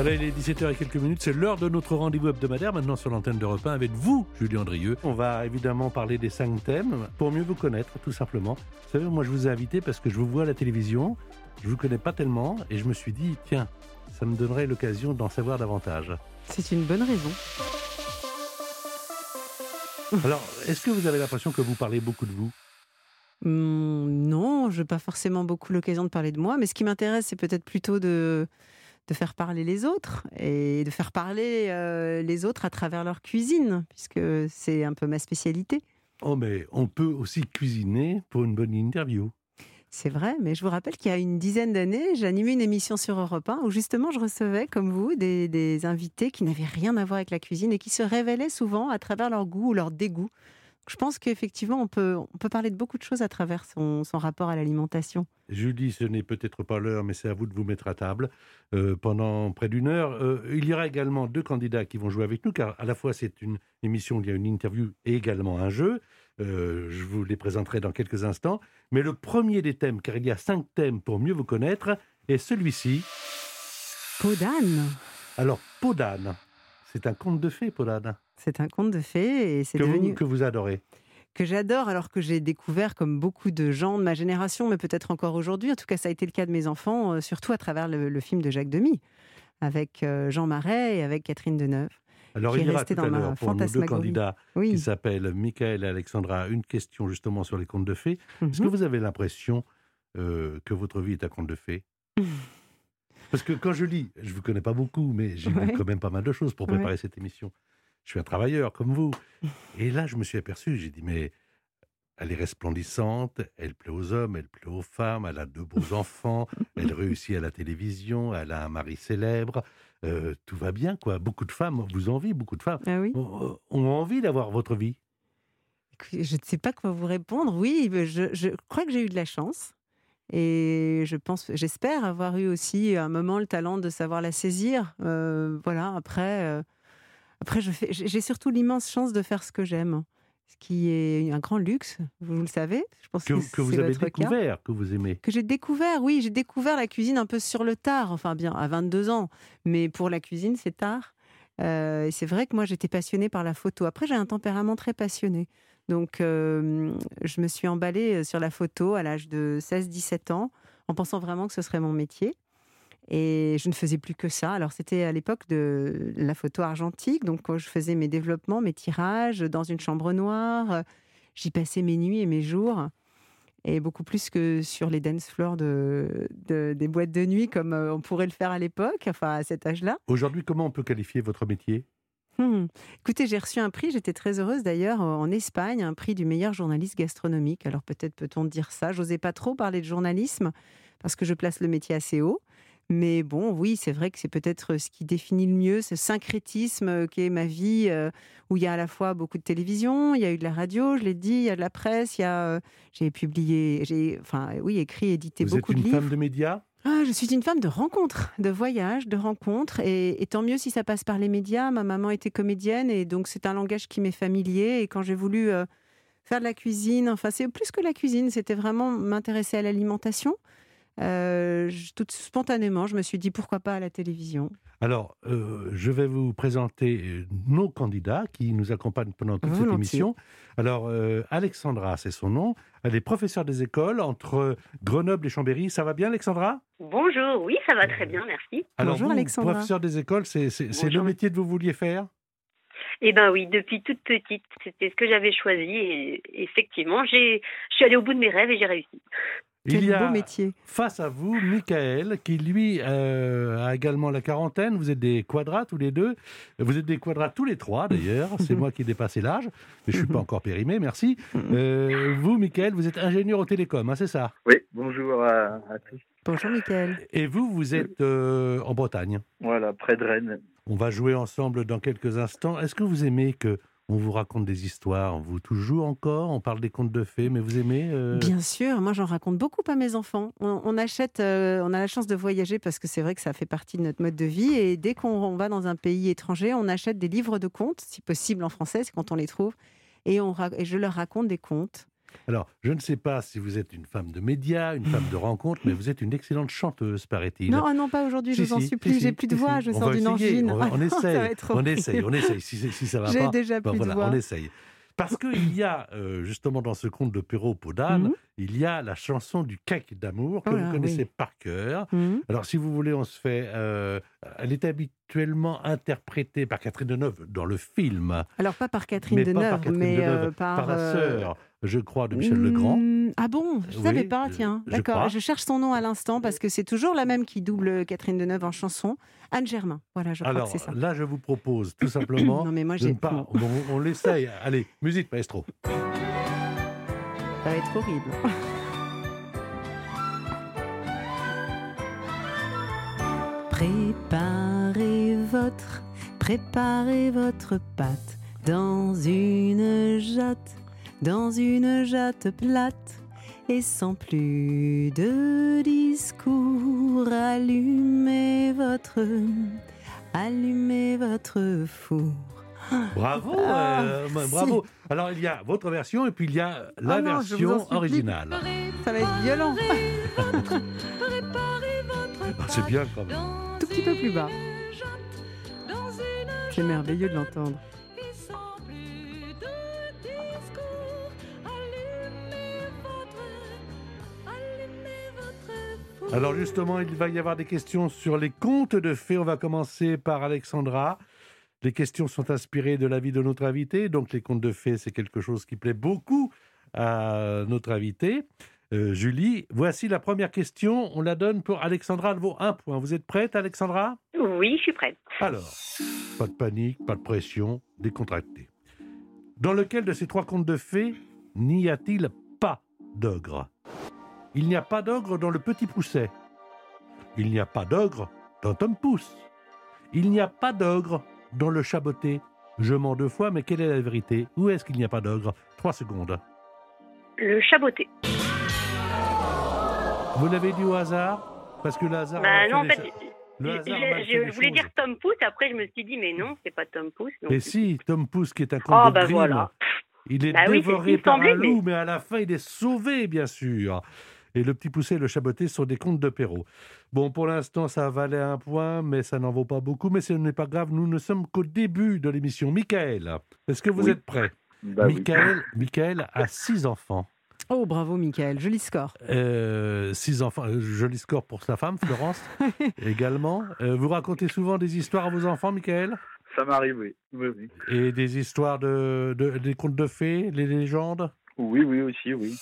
Voilà, il est 17h et quelques minutes. C'est l'heure de notre rendez-vous hebdomadaire maintenant sur l'antenne de repas avec vous, Julien Andrieux. On va évidemment parler des cinq thèmes pour mieux vous connaître, tout simplement. Vous savez, moi je vous ai invité parce que je vous vois à la télévision, je vous connais pas tellement et je me suis dit, tiens, ça me donnerait l'occasion d'en savoir davantage. C'est une bonne raison. Alors, est-ce que vous avez l'impression que vous parlez beaucoup de vous? Hum, non, je n'ai pas forcément beaucoup l'occasion de parler de moi, mais ce qui m'intéresse, c'est peut-être plutôt de, de faire parler les autres et de faire parler euh, les autres à travers leur cuisine, puisque c'est un peu ma spécialité. Oh, mais on peut aussi cuisiner pour une bonne interview. C'est vrai, mais je vous rappelle qu'il y a une dizaine d'années, j'animais une émission sur Europe 1 où justement je recevais, comme vous, des, des invités qui n'avaient rien à voir avec la cuisine et qui se révélaient souvent à travers leur goût ou leur dégoût. Je pense qu'effectivement, on peut, on peut parler de beaucoup de choses à travers son, son rapport à l'alimentation. Julie, ce n'est peut-être pas l'heure, mais c'est à vous de vous mettre à table euh, pendant près d'une heure. Euh, il y aura également deux candidats qui vont jouer avec nous, car à la fois c'est une émission où il y a une interview et également un jeu. Euh, je vous les présenterai dans quelques instants. Mais le premier des thèmes, car il y a cinq thèmes pour mieux vous connaître, est celui-ci. Peau d'âne. Alors, peau d'âne, c'est un conte de fées, peau d'âne. C'est un conte de fées et c'est Que, devenu vous, que vous adorez. que j'adore alors que j'ai découvert comme beaucoup de gens de ma génération, mais peut-être encore aujourd'hui. En tout cas, ça a été le cas de mes enfants, euh, surtout à travers le, le film de Jacques Demy, avec euh, Jean Marais et avec Catherine Deneuve. Alors, il y aura tout à dans ma l'heure pour nos deux candidats qui Oui. s'appellent Michael et Alexandra une question justement sur les contes de fées. Est-ce que Mhm. vous avez l'impression euh, que votre vie est un conte de fées? Parce que quand je lis, je ne vous connais pas beaucoup, mais j'ai lu Ouais. quand même pas mal de choses pour Ouais. préparer cette émission. Je suis un travailleur comme vous. Et là, je me suis aperçu, j'ai dit, mais elle est resplendissante, elle plaît aux hommes, elle plaît aux femmes, elle a deux beaux enfants, elle réussit à la télévision, elle a un mari célèbre, euh, tout va bien, quoi. Beaucoup de femmes vous envient, beaucoup de femmes Ah oui. ont ont envie d'avoir votre vie. Je ne sais pas quoi vous répondre. Oui, je, je crois que j'ai eu de la chance. Et je pense, j'espère avoir eu aussi à un moment le talent de savoir la saisir. Euh, voilà, après, euh, après j'ai surtout l'immense chance de faire ce que j'aime, ce qui est un grand luxe, vous le savez. Je pense Que, que, que vous avez cas. découvert, que vous aimez. Que j'ai découvert, oui, j'ai découvert la cuisine un peu sur le tard, enfin bien à 22 ans, mais pour la cuisine, c'est tard. Euh, et c'est vrai que moi, j'étais passionnée par la photo. Après, j'ai un tempérament très passionné. Donc, euh, je me suis emballée sur la photo à l'âge de 16-17 ans, en pensant vraiment que ce serait mon métier. Et je ne faisais plus que ça. Alors, c'était à l'époque de la photo argentique. Donc, quand je faisais mes développements, mes tirages dans une chambre noire. J'y passais mes nuits et mes jours et beaucoup plus que sur les dance floors de, de- des boîtes de nuit comme euh, on pourrait le faire à l'époque, enfin à cet âge-là. Aujourd'hui, comment on peut qualifier votre métier? Hmm. Écoutez, j'ai reçu un prix, j'étais très heureuse d'ailleurs, en Espagne, un prix du meilleur journaliste gastronomique. Alors peut-être peut-on dire ça, j'osais pas trop parler de journalisme parce que je place le métier assez haut. Mais bon, oui, c'est vrai que c'est peut-être ce qui définit le mieux ce syncrétisme euh, qui est ma vie, euh, où il y a à la fois beaucoup de télévision, il y a eu de la radio, je l'ai dit, il y a de la presse, il y a, euh, j'ai publié, j'ai, enfin, oui, écrit, édité Vous êtes beaucoup une de livres. femme de médias? Ah, je suis une femme de rencontres, de voyages, de rencontres. Et, et tant mieux si ça passe par les médias. Ma maman était comédienne et donc c'est un langage qui m'est familier. Et quand j'ai voulu euh, faire de la cuisine, enfin c'est plus que la cuisine, c'était vraiment m'intéresser à l'alimentation. Euh, je- tout spontanément, je me suis dit pourquoi pas à la télévision. Alors, euh, je vais vous présenter euh, nos candidats qui nous accompagnent pendant toute cette émission. Alors, euh, Alexandra, c'est son nom. Elle est professeure des écoles entre Grenoble et Chambéry. Ça va bien, Alexandra? Bonjour, oui, ça va très bien, merci. Alors, Bonjour, vous, Alexandra. professeur des écoles, c'est le métier que vous vouliez faire? Eh ben oui, depuis toute petite, c'était ce que j'avais choisi et effectivement, j'ai, je suis allée au bout de mes rêves et j'ai réussi. Quel Il y a beau métier. face à vous Michael, qui lui euh, a également la quarantaine. Vous êtes des quadras tous les deux. Vous êtes des quadras tous les trois d'ailleurs. C'est moi qui ai dépassé l'âge, mais je suis pas encore périmé, merci. Euh, vous, Michael, vous êtes ingénieur au télécom, hein, c'est ça? Oui, bonjour à, à tous. Bonjour Mickaël. Et vous, vous êtes euh, en Bretagne? Voilà, près de Rennes. On va jouer ensemble dans quelques instants. Est-ce que vous aimez que on vous raconte des histoires Vous toujours encore On parle des contes de fées, mais vous aimez euh, Bien sûr, moi j'en raconte beaucoup à mes enfants. On, achète, euh, on a la chance de voyager parce que c'est vrai que ça fait partie de notre mode de vie. Et dès qu'on on va dans un pays étranger, on achète des livres de contes, si possible en français, c'est quand on les trouve. Et, on, et je leur raconte des contes. Alors, je ne sais pas si vous êtes une femme de médias, une femme de rencontre, mais vous êtes une excellente chanteuse, paraît-il. Non, ah non, pas aujourd'hui, je Si, vous en si, supplie. si, J'ai plus de voix, je On sors d'une angine. On, va- on essaye, on essaye, on essaye. Si, ça va J'ai pas, déjà ben plus de voilà, voix. on essaye. Parce qu'il y a, euh, justement, dans ce conte de Perrault Podane, Mhm. il y a la chanson du cake d'amour que Oh vous connaissez oui. par cœur. Mhm. Alors, si vous voulez, on se fait. euh, elle est habituellement interprétée par Catherine Deneuve dans le film, Alors pas par Catherine mais pas par Deneuve, Catherine mais Deneuve, euh, par, par la euh, sœur, je crois, de Michel Legrand. Hmm, Ah bon? Je ne savais pas, tiens. D'accord. Je, cherche son nom à l'instant parce que c'est toujours la même qui double Catherine Deneuve en chanson. Anne Germain. Voilà, je crois Alors que c'est ça. là, je vous propose tout simplement. non mais moi j'ai. pas, on, on l'essaye. Allez, musique, maestro. ça va être horrible. Préparez votre, préparez votre pâte dans une jatte, dans une jatte plate. Et sans plus de discours, allumez votre, allumez votre four. Bravo, Ah, euh, bravo. Alors il y a votre version et puis il y a la Oh non, vous en version originale. Ça va être violent. Ah, c'est bien quand même. Tout petit peu plus bas. C'est merveilleux de l'entendre. Alors justement, il va y avoir des questions sur les contes de fées. On va commencer par Alexandra. Les questions sont inspirées de la vie de notre invité. Donc les contes de fées, c'est quelque chose qui plaît beaucoup à notre invité. Euh, Julie, voici la première question. On la donne pour Alexandra. Elle vaut un point. Vous êtes prête, Alexandra? Oui, je suis prête. Alors, pas de panique, pas de pression, décontracté. Dans lequel de ces trois contes de fées n'y a-t-il pas d'ogre? Il n'y a pas d'ogre dans le petit pousset. Il n'y a pas d'ogre dans Tom Pouce. Il n'y a pas d'ogre dans le chaboté. Je mens deux fois, mais quelle est la vérité? Où est-ce qu'il n'y a pas d'ogre? Trois secondes. Le chaboté. Vous l'avez dit au hasard Parce que le hasard. Bah a non, en fait, le hasard je- voulais choses. dire Tom Pouce, après je me suis dit, mais non, c'est pas Tom Pouce. non Et si, Tom Pouce, qui est un conte Oh, de bah Grimm, voilà. Il est Bah dévoré par semblait, un loup, mais- mais... à la fin, il est sauvé, bien sûr. Et le petit poussé et le chaboté sont des contes de Perrault. Bon, pour l'instant, ça valait un point, mais ça n'en vaut pas beaucoup. Mais ce n'est pas grave, nous ne sommes qu'au début de l'émission. Michael, est-ce que vous Oui. êtes prêt? Bah oui. Michael, Michael a six enfants. Oh bravo Michael, joli score. Euh, six enfants, euh, joli score pour sa femme, Florence, également. Euh, vous racontez souvent des histoires à vos enfants, Michael? Ça m'arrive, oui. Oui, oui. Et des histoires de, de- des contes de fées, les légendes? Oui, oui, aussi, oui.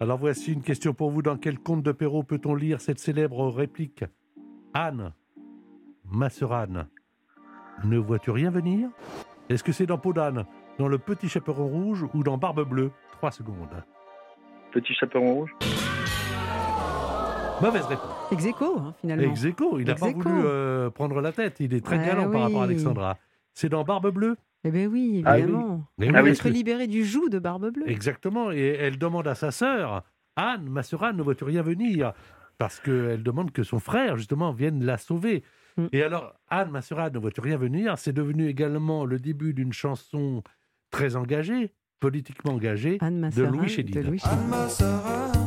Alors voici une question pour vous. Dans quel conte de Perrault peut-on lire cette célèbre réplique? Anne, ma sœur Anne, ne vois-tu rien venir? Est-ce que c'est dans Peau d'âne, dans Le Petit Chaperon Rouge ou dans Barbe Bleue? Trois secondes. Petit chaperon rouge. Mauvaise réponse. Ex aequo, hein, finalement. Ex aequo, il n'a pas voulu euh, prendre la tête. Il est très Ouais, galant par rapport à. Alexandra. C'est dans Barbe Bleue Eh bien oui, Ah oui. évidemment. Mais On oui, va parce être libéré du joug de Barbe Bleue. Exactement. Et elle demande à sa sœur, Anne, ma sœur Anne, ne vois-tu rien venir? Parce qu'elle demande que son frère, justement, vienne la sauver. Mm. Et alors, Anne, ma sœur Anne, ne vois-tu rien venir? C'est devenu également le début d'une chanson très engagée, politiquement engagée. Chédid. de Louis Anne, Chédid.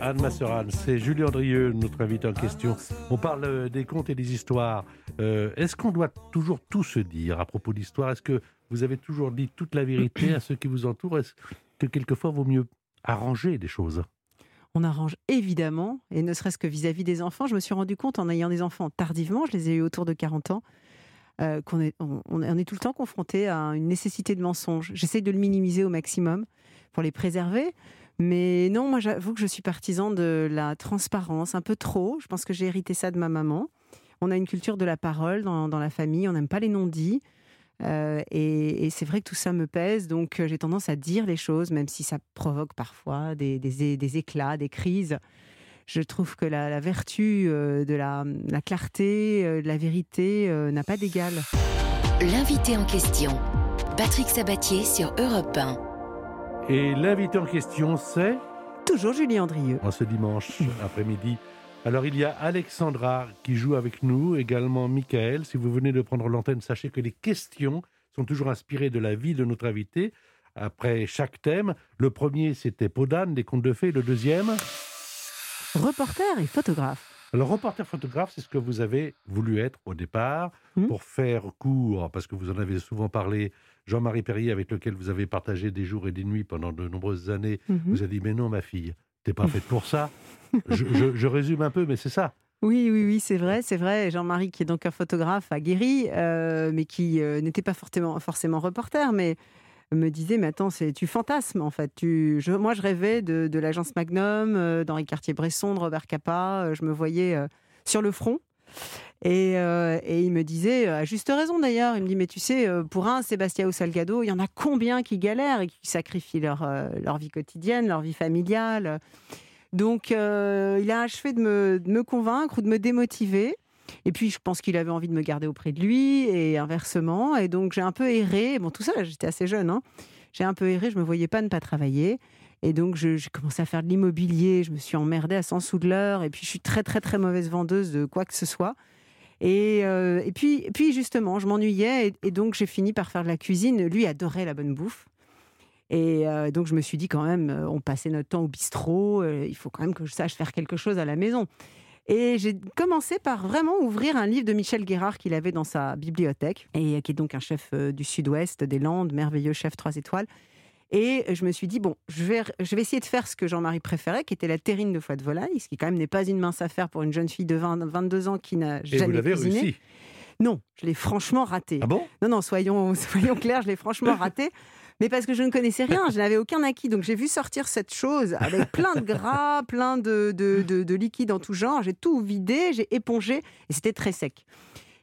Anne, c'est Julien Drieux, notre invité en question. On parle euh, des contes et des histoires. Euh, Est-ce qu'on doit toujours tout se dire à propos d'histoire? Est-ce que vous avez toujours dit toute la vérité à ceux qui vous entourent? Est-ce que quelquefois vaut mieux arranger des choses? On arrange évidemment, et ne serait-ce que vis-à-vis des enfants. Je me suis rendu compte en ayant des enfants tardivement, je les ai eu autour de 40 ans, euh, qu'on est, on, est tout le temps confronté à une nécessité de mensonge. J'essaye de le minimiser au maximum pour les préserver. Mais non, moi j'avoue que je suis partisan de la transparence, un peu trop. Je pense que j'ai hérité ça de ma maman. On a une culture de la parole dans, la famille, on n'aime pas les non-dits. Euh, et, c'est vrai que tout ça me pèse, donc euh, j'ai tendance à dire les choses, même si ça provoque parfois des, éclats, des crises. Je trouve que la, la vertu euh, de la, la clarté, de la vérité n'a pas d'égal. L'invité en question, Patrick Sabatier sur Europe 1. Et l'invité en question, c'est Toujours Julie Andrieux. en ce dimanche après-midi. Alors il y a Alexandra qui joue avec nous, également Michael. Si vous venez de prendre l'antenne, sachez que les questions sont toujours inspirées de la vie de notre invité. Après chaque thème, le premier c'était Podane, des contes de fées, le deuxième? Reporter et photographe. Alors reporter photographe, c'est ce que vous avez voulu être au départ Hmm. pour faire court, parce que vous en avez souvent parlé. Jean-Marie Perrier, avec lequel vous avez partagé des jours et des nuits pendant de nombreuses années, Mhm. vous a dit mais non ma fille, t'es pas faite pour ça. je, je- je résume un peu, mais c'est ça. Oui, oui, oui, c'est vrai, c'est vrai. Jean-Marie, qui est donc un photographe aguerri, euh, mais qui euh, n'était pas forcément, forcément reporter, mais me disait, mais attends, tu fantasmes en fait. Tu, moi, je rêvais de, de l'agence Magnum, euh, d'Henri Cartier-Bresson, de Robert Capa. euh, je me voyais euh, sur le front. Et, et il me disait, à juste raison d'ailleurs, il me dit, mais tu sais, pour un Sébastien Salgado, il y en a combien qui galèrent et qui sacrifient leur, leur vie quotidienne, leur vie familiale? Donc, il a achevé de me, de me convaincre ou de me démotiver. Et puis, je pense qu'il avait envie de me garder auprès de lui et inversement. Et donc, j'ai un peu erré. Bon, tout ça, j'étais assez jeune. hein. J'ai un peu erré. Je me voyais pas ne pas travailler. Et donc, j'ai commencé à faire de l'immobilier. Je me suis emmerdée à 100 sous de l'heure. Et puis, je suis très, très, très mauvaise vendeuse de quoi que ce soit. Et, euh, et puis, puis, justement, je m'ennuyais. Et, donc, j'ai fini par faire de la cuisine. Lui adorait la bonne bouffe. Et euh, donc, je me suis dit quand même, euh, on passait notre temps au bistrot, il faut quand même que je sache faire quelque chose à la maison. Et j'ai commencé par vraiment ouvrir un livre de Michel Guérard qu'il avait dans sa bibliothèque, et qui est donc un chef euh, du sud-ouest des Landes, merveilleux chef 3 étoiles. Et je me suis dit, bon, je vais, je vais essayer de faire ce que Jean-Marie préférait, qui était la terrine de foie de volaille, ce qui quand même n'est pas une mince affaire pour une jeune fille de 20, 22 ans qui n'a Et vous jamais l'avez cuisiné. réussi? Non, je l'ai franchement raté. Ah bon? Non, non, soyons, soyons clairs, je l'ai franchement raté. Mais parce que je ne connaissais rien, je n'avais aucun acquis. Donc j'ai vu sortir cette chose avec plein de gras, plein de, de, de, de liquide en tout genre. J'ai tout vidé, j'ai épongé et c'était très sec.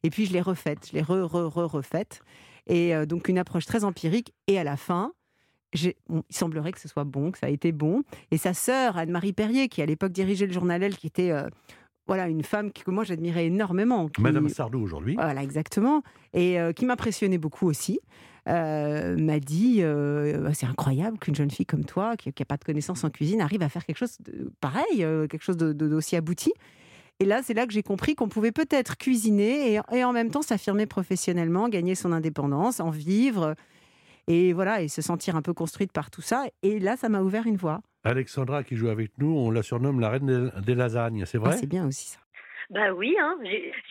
Et puis je l'ai refaite, je l'ai re, re, re, refaite. Et euh, donc une approche très empirique. Et à la fin, il semblerait que ce soit bon, que ça a été bon. Et sa sœur, Anne-Marie Perrier, qui à l'époque dirigeait le journal Elle, qui était euh, voilà, une femme que moi j'admirais énormément. qui- Madame Sardou aujourd'hui. voilà, exactement. Et euh, qui m'impressionnait beaucoup aussi. euh, m'a dit euh, c'est incroyable qu'une jeune fille comme toi, qui n'a pas de connaissances en cuisine, arrive à faire quelque chose de pareil, euh, quelque chose d'aussi abouti. Et là, c'est là que j'ai compris qu'on pouvait peut-être cuisiner et, et en même temps s'affirmer professionnellement, gagner son indépendance, en vivre. Et voilà, et se sentir un peu construite par tout ça. Et là, ça m'a ouvert une voie. Alexandra qui joue avec nous, on la surnomme la reine des, lasagnes, c'est Ah, vrai? c'est bien aussi ça. Bah oui, hein,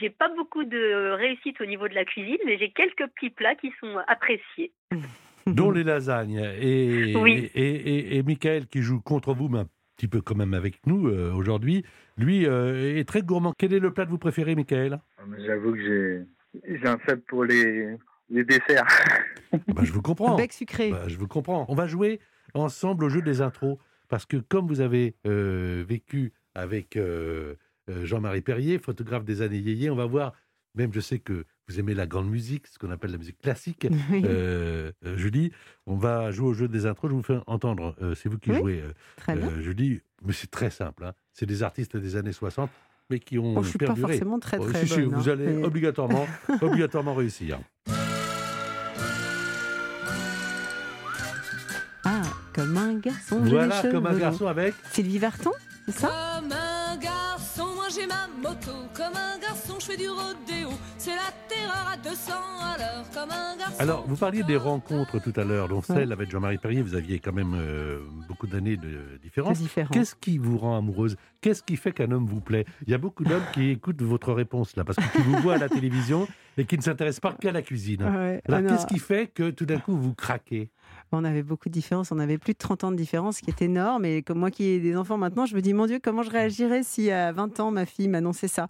j'ai pas beaucoup de réussite au niveau de la cuisine, mais j'ai quelques petits plats qui sont appréciés. Dont les lasagnes. Et, Oui. et, et, et Michael qui joue contre vous, mais un petit peu quand même avec nous euh, aujourd'hui, lui euh, est très gourmand. Quel est le plat que vous préférez, Michael? Ah, mais J'avoue que j'ai j'ai un faible pour les, les desserts. bah, Je vous comprends. Bec sucré. Bah, je vous comprends. On va jouer ensemble au jeu des intros. Parce que comme vous avez euh, vécu avec euh, euh, Jean-Marie Perrier, photographe des années yéyé, on va voir, même je sais que vous aimez la grande musique, ce qu'on appelle la musique classique, Oui, euh, Julie, on va jouer au jeu des intros. Je vous fais entendre, c'est vous qui Oui, jouez, Julie, mais c'est très simple. hein. C'est des artistes des années 60, mais qui ont Bon, je suis pas forcément très Oh, très si, bonne. vous hein, allez mais- obligatoirement, obligatoirement réussir. Comme un garçon. j'ai Voilà, les comme un garçon avec. Sylvie Vartan, c'est ça Comme un garçon, moi j'ai ma moto. Comme un garçon, je fais du rodéo. C'est la terreur à 200 à l'heure. Comme un garçon. Alors, vous parliez des rencontres tout à l'heure, dont celle avec Jean-Marie Perrier. Vous aviez quand même euh, beaucoup d'années de différence. C'est différent. Qu'est-ce qui vous rend amoureuse? Qu'est-ce qui fait qu'un homme vous plaît? Il y a beaucoup d'hommes qui écoutent votre réponse là, parce qu'ils vous voient à la télévision et qui ne s'intéressent pas qu'à la cuisine. Ouais. Alors, Ah qu'est-ce qui fait que tout d'un coup vous craquez? On avait beaucoup de différences, on avait plus de 30 ans de différence, ce qui est énorme. Et comme moi qui ai des enfants maintenant, je me dis, mon Dieu, comment je réagirais si à 20 ans, ma fille m'annonçait ça?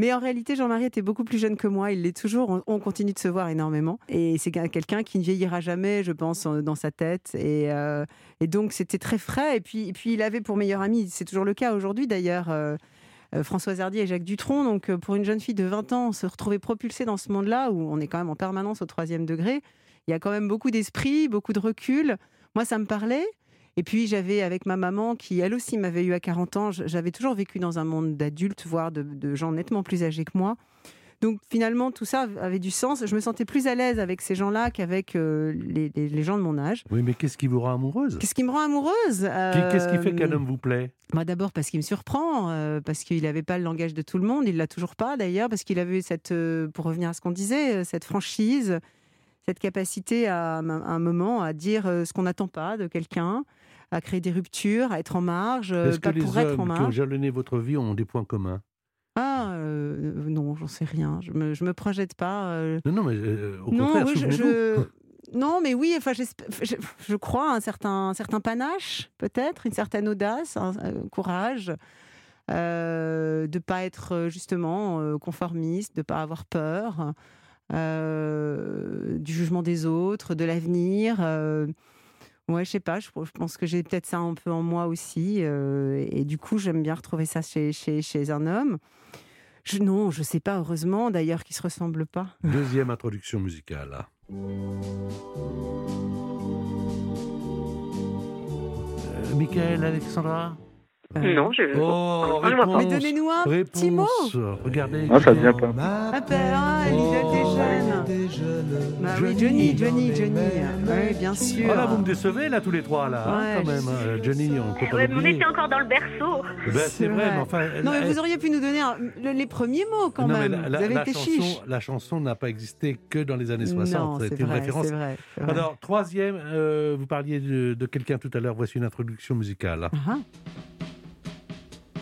Mais en réalité, Jean-Marie était beaucoup plus jeune que moi. Il l'est toujours. On, on continue de se voir énormément. Et c'est quelqu'un qui ne vieillira jamais, je pense, en- dans sa tête. Et, euh, et donc, c'était très frais. Et puis, et puis, il avait pour meilleur ami, c'est toujours le cas aujourd'hui d'ailleurs, euh, euh, Françoise Hardy et Jacques Dutronc. Donc, euh, pour une jeune fille de 20 ans, se retrouver propulsée dans ce monde-là, où on est quand même en permanence au troisième degré, il y a quand même beaucoup d'esprit, beaucoup de recul. Moi, ça me parlait. Et puis, j'avais avec ma maman, qui elle aussi m'avait eu à 40 ans, j'avais toujours vécu dans un monde d'adultes, voire de, de gens nettement plus âgés que moi. Donc, finalement, tout ça avait du sens. Je me sentais plus à l'aise avec ces gens-là qu'avec euh, les, les- les gens de mon âge. Oui, mais qu'est-ce qui vous rend amoureuse? Qu'est-ce qui me rend amoureuse? Qu'est- Qu'est-ce qui fait qu'un Euh, homme vous plaît? moi, d'abord parce qu'il me surprend, euh, parce qu'il n'avait pas le langage de tout le monde, il l'a toujours pas d'ailleurs, parce qu'il avait cette, euh, pour revenir à ce qu'on disait, euh, cette franchise, cette capacité à, à un moment à dire euh, ce qu'on n'attend pas de quelqu'un, à créer des ruptures, à être en marge, euh, Est-ce que pas les pour être en hommes qui ont marge. jalonné votre vie ont des points communs? Ah euh, non, j'en sais rien, je me, je me projette pas. euh, Non, non, mais euh, au non, contraire, oui, je, je- non, mais oui, enfin, je, je crois à un certain, un certain panache, peut-être, une certaine audace, un, un courage, de pas être justement conformiste, de pas avoir peur euh, du jugement des autres, de l'avenir. Euh, je sais pas, je, pense que j'ai peut-être ça un peu en moi aussi, euh, et, du coup, j'aime bien retrouver ça chez, chez, chez un homme. Non, je sais pas, heureusement d'ailleurs qu'ils se ressemblent pas. Deuxième introduction musicale. Euh, Michael, Alexandra? Non, je. Oh. Mais donnez-nous un petit mot. Regardez. Ah, ça vient pas. Ah ben, ah, des jeunes. Bah oui, Johnny, Johnny, Johnny. Oui, bien sûr. Oh là, vous me décevez là tous les trois là, hein, Ouais, quand même. hein. Johnny, on peut pas Ouais, vous l'oublier. mettez encore dans le berceau. Ben, c'est C'est vrai, vrai. mais enfin. Non, mais elle- vous auriez pu nous donner un- le- les premiers mots quand non, mais même. la, la- vous avez la été chanson, chiche. la chanson n'a pas existé que dans les années 60. Non, c'est C'était une vrai, référence. c'est vrai. c'est vrai. Alors, troisième, euh, vous parliez de, de quelqu'un tout à l'heure. Voici une introduction musicale. Ah,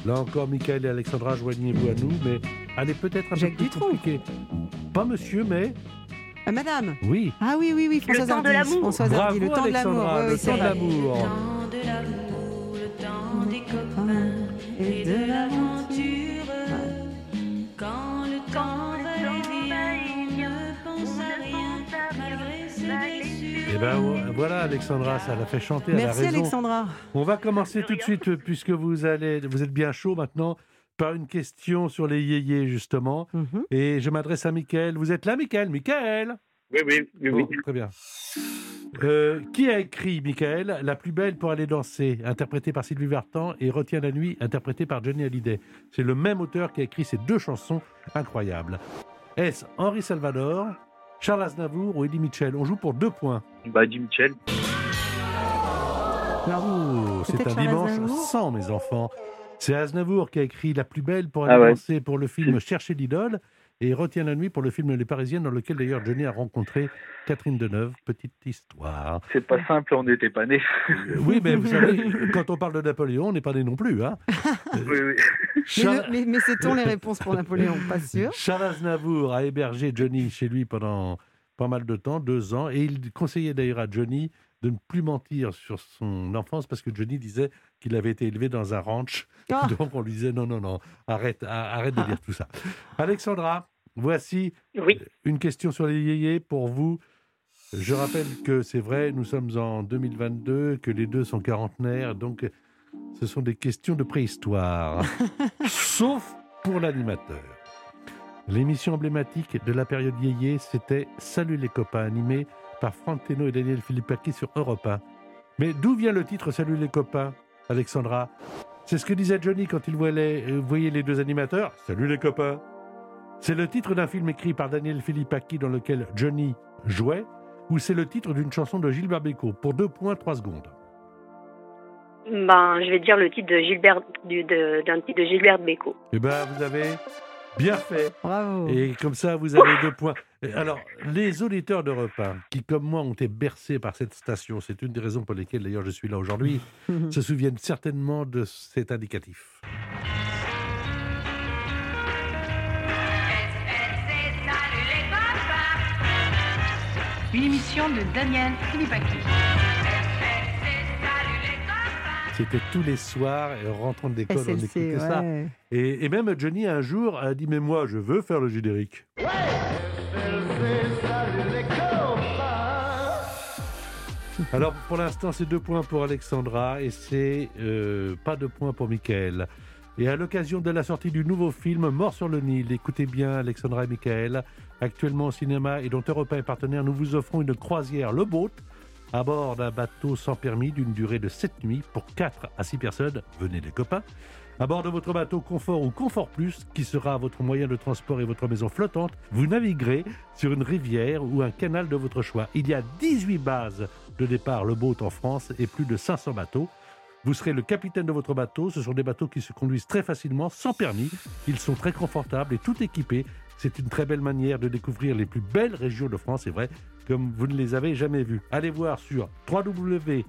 Là encore, Michael et Alexandra, joignez-vous à nous, mais elle est peut-être un Jacques peu plus Dutronc. compliquée. Pas monsieur, mais ah, madame. oui. Ah oui, oui, oui, Françoise temps de Hardy. l'amour. Françoise Bravo, Hardy, le temps de l'amour. Alexandra, le c'est temps de vrai. l'amour. temps de l'amour, le temps des copains et de l'aventure. Quand le temps Et ben voilà, Alexandra, ça l'a fait chanter. elle a Merci raison. Alexandra. On va commencer tout de suite, puisque vous, allez, vous êtes bien chaud maintenant, par une question sur les yéyés, justement. Mhm. Et je m'adresse à Michael. Vous êtes là, Michael Michael Oui, oui, oui. oui. Bon, Très bien. Euh, qui a écrit, Michael, La plus belle pour aller danser, interprétée par Sylvie Vartan, et Retiens la nuit, interprétée par Johnny Hallyday C'est le même auteur qui a écrit ces deux chansons incroyables. Est-ce Henri Salvador, Charles Aznavour ou Eddie Mitchell On joue pour deux points. Bah, Jim Mitchell. Oh, c'est un Charles dimanche Aznavour sans mes enfants. C'est Aznavour qui a écrit La plus belle pour aller Ah ouais. danser pour le film Chercher l'idole et Retiens la nuit pour le film Les Parisiennes dans lequel d'ailleurs Johnny a rencontré Catherine Deneuve. Petite histoire. C'est pas simple, on n'était pas nés. Euh, Oui, mais vous savez, quand on parle de Napoléon, on n'est pas né non plus. Hein. oui, oui. Mais, le- mais, mais sait-on les réponses pour Napoléon? Pas sûr. Charles Aznavour a hébergé Johnny chez lui pendant pas mal de temps, deux ans, et il conseillait d'ailleurs à Johnny de ne plus mentir sur son enfance parce que Johnny disait qu'il avait été élevé dans un ranch. Ah. Donc on lui disait non, non, non, arrête, arrête de dire tout ça. Alexandra, voici Oui. une question sur les yéyés pour vous. Je rappelle que c'est vrai, nous sommes en 2022, que les deux sont quarantenaires, donc ce sont des questions de préhistoire. Sauf pour l'animateur. L'émission emblématique de la période yéyé, c'était Salut les copains, animé par Franck Teno et Daniel Philippaki sur Europe 1. Mais d'où vient le titre Salut les copains, Alexandra C'est ce que disait Johnny quand il voyait, euh, voyait les deux animateurs. Salut les copains C'est le titre d'un film écrit par Daniel Philippaki dans lequel Johnny jouait, ou c'est le titre d'une chanson de Gilbert Bécaud? Pour deux points, trois secondes. Ben, je vais dire le titre de Gilbert, du- de- d'un titre de Gilbert Bécaud. Eh ben, vous avez bien fait. Bravo. Et comme ça, vous avez deux points. Alors, les auditeurs de repas, qui comme moi ont été bercés par cette station, c'est une des raisons pour lesquelles d'ailleurs je suis là aujourd'hui, se souviennent certainement de cet indicatif. Une émission de Daniel Philippaki. C'était tous les soirs, et en rentrant de l'école, on écoutait ça. et même Johnny, un jour, a dit Mais moi, je veux faire le générique. Alors, pour l'instant, c'est deux points pour Alexandra et c'est euh, pas de points pour Michael. Et à l'occasion de la sortie du nouveau film Mort sur le Nil, écoutez bien Alexandra et Michael, actuellement au cinéma et dont Europe 1 est partenaire, nous vous offrons une croisière Le Boat à bord d'un bateau sans permis d'une durée de 7 nuits pour 4 à 6 personnes. Venez les copains. À bord de votre bateau Confort ou Confort Plus, qui sera votre moyen de transport et votre maison flottante, vous naviguerez sur une rivière ou un canal de votre choix. Il y a 18 bases de départ Le Boat en France et plus de 500 bateaux. Vous serez le capitaine de votre bateau. Ce sont des bateaux qui se conduisent très facilement, sans permis. Ils sont très confortables et tout équipés. C'est une très belle manière de découvrir les plus belles régions de France, c'est vrai, comme vous ne les avez jamais vues. Allez voir sur www.leboat.fr.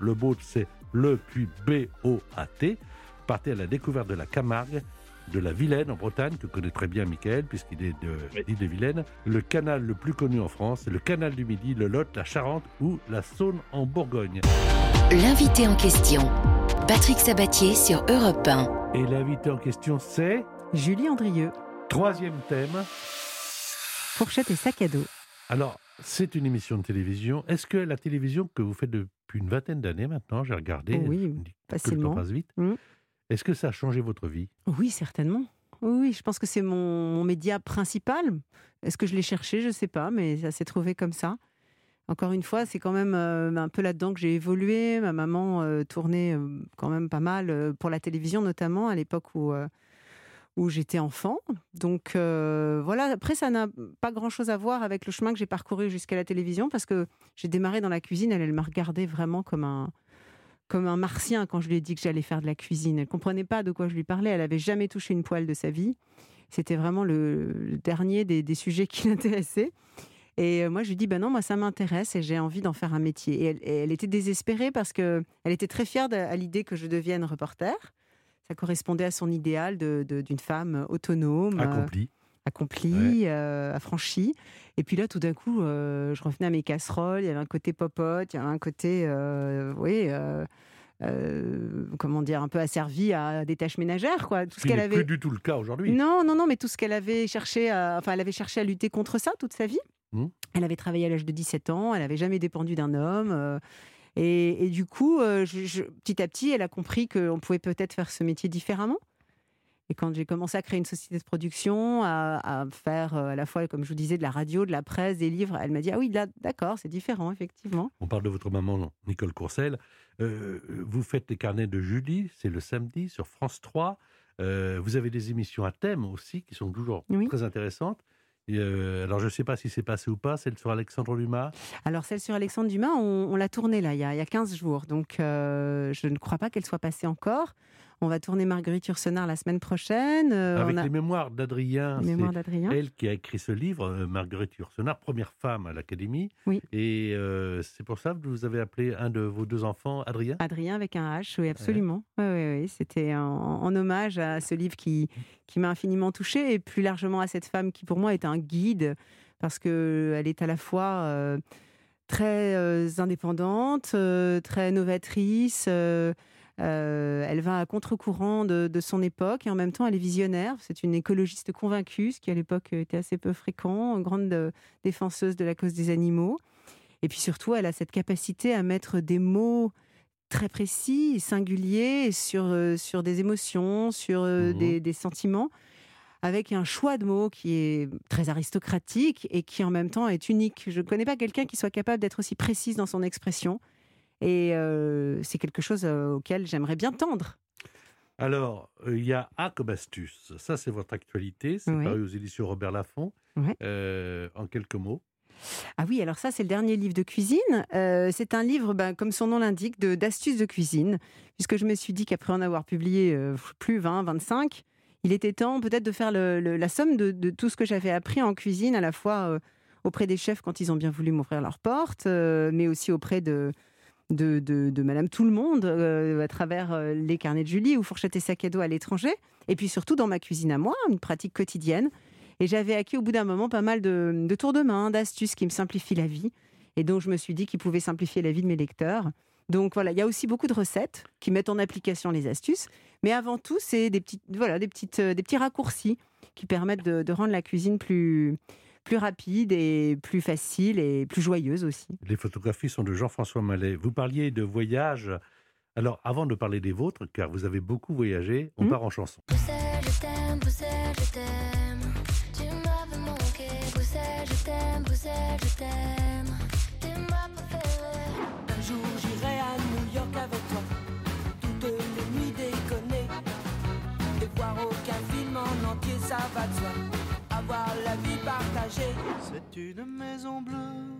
Le boat, c'est le puis B-O-A-T. Partez à la découverte de la Camargue, de la Vilaine en Bretagne, que connaît très bien Michael, puisqu'il est de l'île de Vilaine. Le canal le plus connu en France, c'est le canal du Midi, le Lot, la Charente ou la Saône en Bourgogne. L'invité en question, Patrick Sabatier sur Europe 1. Et l'invité en question, c'est Julie Andrieux, troisième thème. fourchette et sac à dos. Alors, c'est une émission de télévision. Est-ce que la télévision que vous faites depuis une vingtaine d'années maintenant, j'ai regardé, Oui, dis que le facilement. passe vite, Mm. est-ce que ça a changé votre vie? Oui, certainement. Oui, je pense que c'est mon, mon média principal. Est-ce que je l'ai cherché? Je ne sais pas, mais ça s'est trouvé comme ça. Encore une fois, c'est quand même euh, un peu là-dedans que j'ai évolué. Ma maman euh, tournait euh, quand même pas mal pour la télévision, notamment à l'époque où, où j'étais enfant. Donc euh, voilà, après, ça n'a pas grand-chose à voir avec le chemin que j'ai parcouru jusqu'à la télévision, parce que j'ai démarré dans la cuisine, elle, elle m'a regardé vraiment comme un, comme un martien quand je lui ai dit que j'allais faire de la cuisine. Elle comprenait pas de quoi je lui parlais. Elle avait jamais touché une poêle de sa vie. C'était vraiment le, dernier des, des sujets qui l'intéressaient. Et euh, moi, je lui dis, ben non, moi, ça m'intéresse et j'ai envie d'en faire un métier. Et elle, était désespérée parce que elle était très fière à l'idée que je devienne reporter. Ça correspondait à son idéal de- de- d'une femme autonome, euh, Accompli. accomplie, euh, affranchie. Et puis là, tout d'un coup, euh, je revenais à mes casseroles. Il y avait un côté popote, il y avait un côté, oui, euh, comment dire, un peu asservi à des tâches ménagères, quoi. Tout ce qu'elle avait. plus du tout le cas aujourd'hui. Non, non, non, mais tout ce qu'elle avait cherché, à... enfin, elle avait cherché à lutter contre ça toute sa vie. Mmh. Elle avait travaillé à l'âge de 17 ans, elle n'avait jamais dépendu d'un homme. euh, et, et du coup, euh, je- je- petit à petit, elle a compris qu'on pouvait peut-être faire ce métier différemment. Et quand j'ai commencé à créer une société de production, à, à faire euh, à la fois, comme je vous disais, de la radio, de la presse, des livres, elle m'a dit Ah oui, là, d'accord, c'est différent, effectivement. On parle de votre maman, Nicole Courcelle. Euh, vous faites les carnets de Julie, c'est le samedi sur France 3. Euh, vous avez des émissions à thème aussi qui sont toujours Oui. très intéressantes. Euh, alors, je ne sais pas si c'est passé ou pas, celle sur Alexandre Dumas. Alors, celle sur Alexandre Dumas, on, on l'a tournée là, il y, a, il y a 15 jours. Donc, euh, je ne crois pas qu'elle soit passée encore. On va tourner Marguerite Yourcenar la semaine prochaine. euh, avec on a les mémoires d'Adrien. Elle qui a écrit ce livre, euh, Marguerite Yourcenar, première femme à l'Académie. Oui. Et euh, c'est pour ça que vous avez appelé un de vos deux enfants Adrien? Adrien avec un H, oui, absolument. Oui, oui, oui. C'était en, en hommage à ce livre qui, qui m'a infiniment touchée et plus largement à cette femme qui, pour moi, est un guide parce qu'elle est à la fois euh, très euh, indépendante, très novatrice. Euh, elle va à contre-courant de, de son époque et en même temps elle est visionnaire. C'est une écologiste convaincue, ce qui à l'époque était assez peu fréquent, une grande euh, défenseuse de la cause des animaux. Et puis surtout, elle a cette capacité à mettre des mots très précis et singuliers sur, euh, sur des émotions, sur euh, Mhm. des, des sentiments, avec un choix de mots qui est très aristocratique et qui en même temps est unique. Je ne connais pas quelqu'un qui soit capable d'être aussi précise dans son expression. Et euh, c'est quelque chose euh, auquel j'aimerais bien tendre. Alors, euh, il y a A comme astuce. Ça, c'est votre actualité. C'est Oui. paru aux éditions Robert Laffont. Euh, en quelques mots. Ah oui, alors ça, c'est le dernier livre de cuisine. Euh, c'est un livre, ben, comme son nom l'indique, d'astuces de, cuisine, puisque je me suis dit qu'après en avoir publié euh, plus 20, 25, il était temps peut-être de faire le- le- la somme de, de tout ce que j'avais appris en cuisine, à la fois euh, auprès des chefs quand ils ont bien voulu m'ouvrir leurs portes, euh, mais aussi auprès de, de, Madame Tout le Monde, euh, à travers euh, les carnets de Julie ou Fourchette et sac à dos à l'étranger, et puis surtout dans ma cuisine à moi, une pratique quotidienne. Et j'avais acquis au bout d'un moment pas mal de, tours de main, d'astuces qui me simplifient la vie. Et donc, je me suis dit qu'ils pouvaient simplifier la vie de mes lecteurs. Donc voilà, il y a aussi beaucoup de recettes qui mettent en application les astuces. Mais avant tout, c'est des, petites, voilà, des, petites, euh, des petits raccourcis qui permettent de rendre la cuisine plus, plus rapide et plus facile et plus joyeuse aussi. Les photographies sont de Jean-François Mallet. Vous parliez de voyage. Alors, avant de parler des vôtres, car vous avez beaucoup voyagé, on Hmm. part en chanson. Bruxelles, je t'aime, Bruxelles, je t'aime. Tu m'avais manqué, Bruxelles, je t'aime, Bruxelles, je t'aime. Tu m'as préféré. Un jour j'irai à New York avec toi, toutes les nuits déconner. Et voir aucun film en entier, ça va de soi. Avoir la vie partagée. C'est une maison bleue,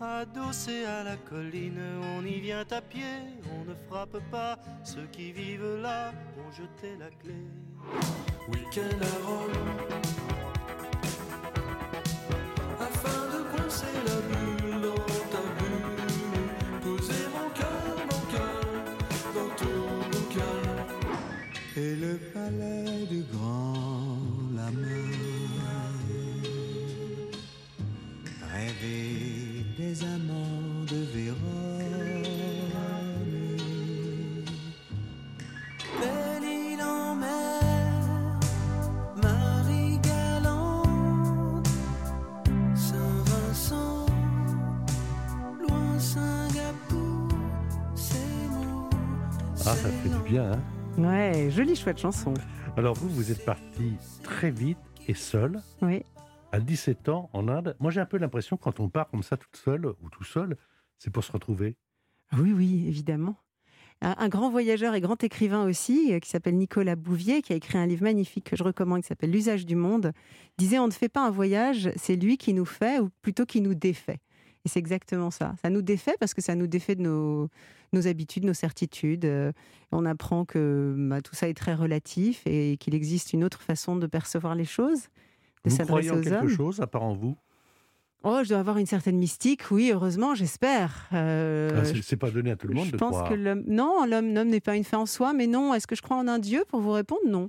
adossée à la colline. On y vient à pied, on ne frappe pas. Ceux qui vivent là ont jeté la clé. Week-end à Rome, afin de coincer la bulle dans ta bulle. Poser mon cœur, mon cœur, dans ton bouquin. Et le palais du grand Lama. Rêver bien, hein Ouais, jolie, chouette chanson. Alors, vous, vous êtes parti très vite et seul, Oui. à 17 ans, en Inde. Moi, j'ai un peu l'impression, quand on part comme ça, toute seule, ou tout seul, c'est pour se retrouver. Oui, oui, évidemment. Un, un grand voyageur et grand écrivain aussi, euh, qui s'appelle Nicolas Bouvier, qui a écrit un livre magnifique que je recommande, qui s'appelle L'usage du monde, disait on ne fait pas un voyage, c'est lui qui nous fait, ou plutôt qui nous défait. Et c'est exactement ça. Ça nous défait parce que ça nous défait de nos, nos habitudes, nos certitudes. Euh, on apprend que bah, tout ça est très relatif et qu'il existe une autre façon de percevoir les choses, de s'adresser croyez en aux quelque hommes. chose, à part en vous? Oh, je dois avoir une certaine mystique, oui, heureusement, j'espère. Euh, Ah, c'est- pas donné à tout le monde je de pense croire. que l'homme. Non, l'homme n'est pas une fin en soi, mais non. Est-ce que je crois en un Dieu Pour vous répondre, non.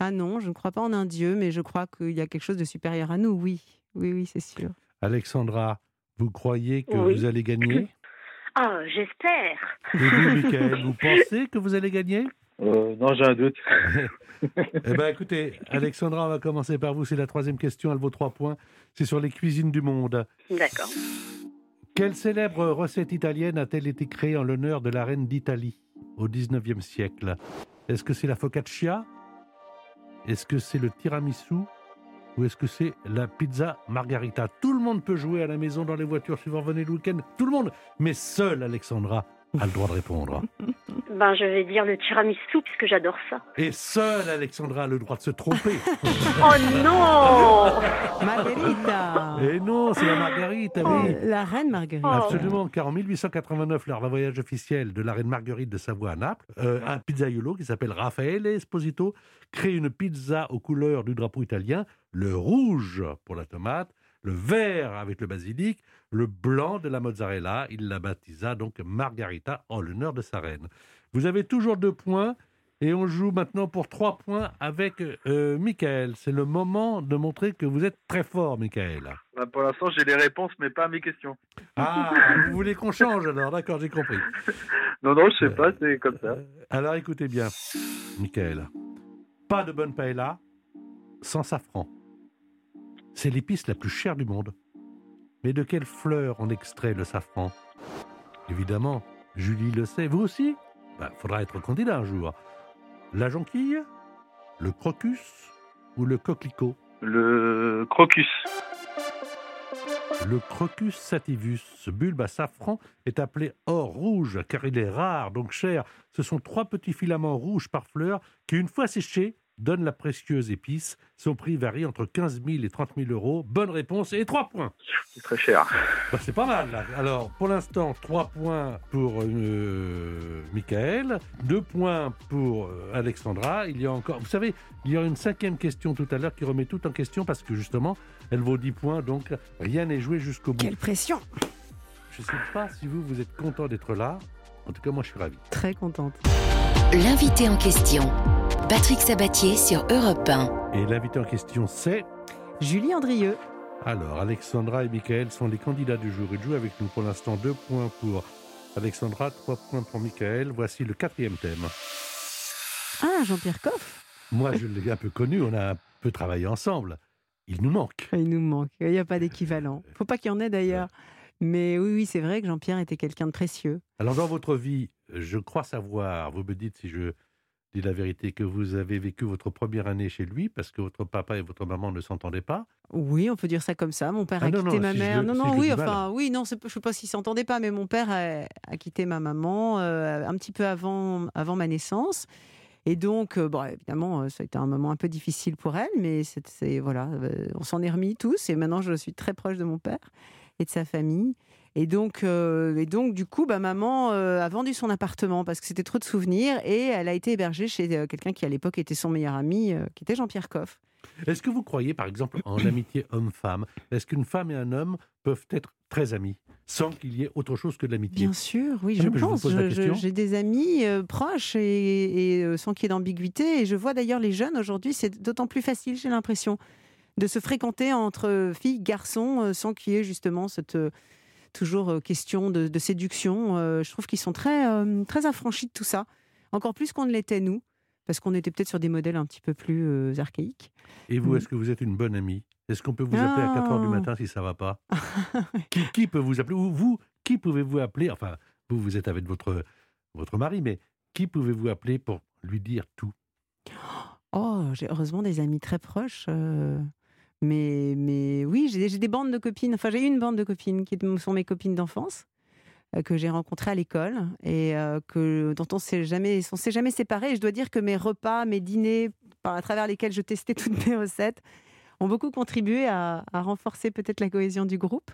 Ça, non, je ne crois pas en un Dieu, mais je crois qu'il y a quelque chose de supérieur à nous, oui. Oui, oui, c'est sûr. Alexandra, vous croyez que Oui. vous allez gagner Ah, j'espère. Et vous, Michael, vous pensez que vous allez gagner? Euh, non, j'ai un doute. Eh bien, écoutez, Alexandra, on va commencer par vous. C'est la troisième question, elle vaut trois points. C'est sur les cuisines du monde. D'accord. Quelle célèbre recette italienne a-t-elle été créée en l'honneur de la reine d'Italie au XIXe siècle? Est-ce que c'est la focaccia? Est-ce que c'est le tiramisu? Ou est-ce que c'est la pizza margarita? Tout le monde peut jouer à la maison, dans les voitures, si vous revenez le week-end. Tout le monde Mais seule Alexandra a le droit de répondre. Ben, je vais dire le tiramisu puisque j'adore ça. Et seule Alexandra a le droit de se tromper. Oh non Margherita Et non, c'est la margarita, oui. Euh, La reine Marguerite. Oh. Absolument, car en 1889, lors d'un voyage officiel de la reine Marguerite de Savoie à Naples, euh, un pizzaiolo qui s'appelle Raffaele Esposito crée une pizza aux couleurs du drapeau italien, le rouge pour la tomate, le vert avec le basilic, le blanc de la mozzarella. Il la baptisa donc Margarita en l'honneur de sa reine. Vous avez toujours deux points. Et on joue maintenant pour trois points avec euh, Michael. C'est le moment de montrer que vous êtes très fort, Michael. Bah, pour l'instant, j'ai les réponses, mais pas à mes questions. Ah, vous voulez qu'on change alors D'accord, j'ai compris. Non, non, je sais pas, c'est comme ça. Euh, Alors écoutez bien, Michael. Pas de bonne paella sans safran. C'est l'épice la plus chère du monde. Mais de quelle fleur on extrait le safran? Évidemment, Julie le sait. Vous aussi? Il faudra être candidat un jour. La jonquille Le crocus Ou le coquelicot? Le crocus. Le crocus sativus, ce bulbe à safran, est appelé or rouge car il est rare, donc cher. Ce sont trois petits filaments rouges par fleur qui, une fois séchés, donne la précieuse épice. Son prix varie entre 15 000 et 30 000 euros. Bonne réponse et 3 points. C'est très cher. Bah, c'est pas mal. Là. Alors, pour l'instant, 3 points pour euh, Michael, 2 points pour euh, Alexandra. Il y a encore, vous savez, il y aura une cinquième question tout à l'heure qui remet tout en question parce que justement, elle vaut 10 points, donc rien n'est joué jusqu'au bout. Quelle pression Je ne sais pas si vous, vous êtes content d'être là. En tout cas, moi, je suis ravi. Très contente. L'invité en question. Patrick Sabatier sur Europe 1. Et l'invité en question, c'est Julie Andrieux. Alors, Alexandra et Michael sont les candidats du jour. Ils jouent avec nous pour l'instant. Deux points pour Alexandra, trois points pour Michael. Voici le quatrième thème. Ah, Jean-Pierre Coff. Moi, je l'ai un peu connu. On a un peu travaillé ensemble. Il nous manque. Il nous manque. Il n'y a pas d'équivalent. faut pas qu'il y en ait d'ailleurs. Mais oui, oui, c'est vrai que Jean-Pierre était quelqu'un de précieux. Alors, dans votre vie, je crois savoir, vous me dites si je dis la vérité, que vous avez vécu votre première année chez lui parce que votre papa et votre maman ne s'entendaient pas? Oui, on peut dire ça comme ça. Mon père Ah a non, quitté non, ma si mère. non, si non, oui, mal. enfin, oui, non, je sais pas s'ils s'entendaient pas, mais mon père a, a quitté ma maman euh, un petit peu avant, avant ma naissance. Et donc, euh, bon, évidemment, euh, ça a été un moment un peu difficile pour elle, mais c'est, c'est- voilà, euh, on s'en est remis tous. Et maintenant, je suis très proche de mon père et de sa famille. Et donc, euh, et donc du coup, bah, maman euh, a vendu son appartement parce que c'était trop de souvenirs et elle a été hébergée chez euh, quelqu'un qui, à l'époque, était son meilleur ami, qui était Jean-Pierre Coff. Est-ce que vous croyez, par exemple, en l'amitié homme-femme? Est-ce qu'une femme et un homme peuvent être très amis sans qu'il y ait autre chose que de l'amitié? Bien sûr, oui, Ah je vous pense. J'ai des amis euh, proches et, et, euh, sans qu'il y ait d'ambiguïté. Et je vois d'ailleurs les jeunes aujourd'hui, c'est d'autant plus facile, j'ai l'impression, de se fréquenter entre filles, garçons, sans qu'il y ait justement cette euh, toujours euh, question de, de séduction. Euh, je trouve qu'ils sont très, euh, très affranchis de tout ça, encore plus qu'on ne l'était nous, parce qu'on était peut-être sur des modèles un petit peu plus archaïques. Et vous, Mm. est-ce que vous êtes une bonne amie? Est-ce qu'on peut vous appeler à 4 heures du Ah. matin si ça va pas? Qui, qui peut vous appeler? Ou vous, qui pouvez-vous appeler? Enfin, vous, vous êtes avec votre, votre mari, mais qui pouvez-vous appeler pour lui dire tout? Oh, j'ai heureusement des amis très proches. euh, mais, mais oui, j'ai des bandes de copines. Enfin, j'ai une bande de copines qui sont mes copines d'enfance euh, que j'ai rencontrées à l'école et euh, que dont on s'est jamais, on s'est jamais séparés. Et je dois dire que mes repas, mes dîners, par, à travers lesquels je testais toutes mes recettes, ont beaucoup contribué à, à renforcer peut-être la cohésion du groupe.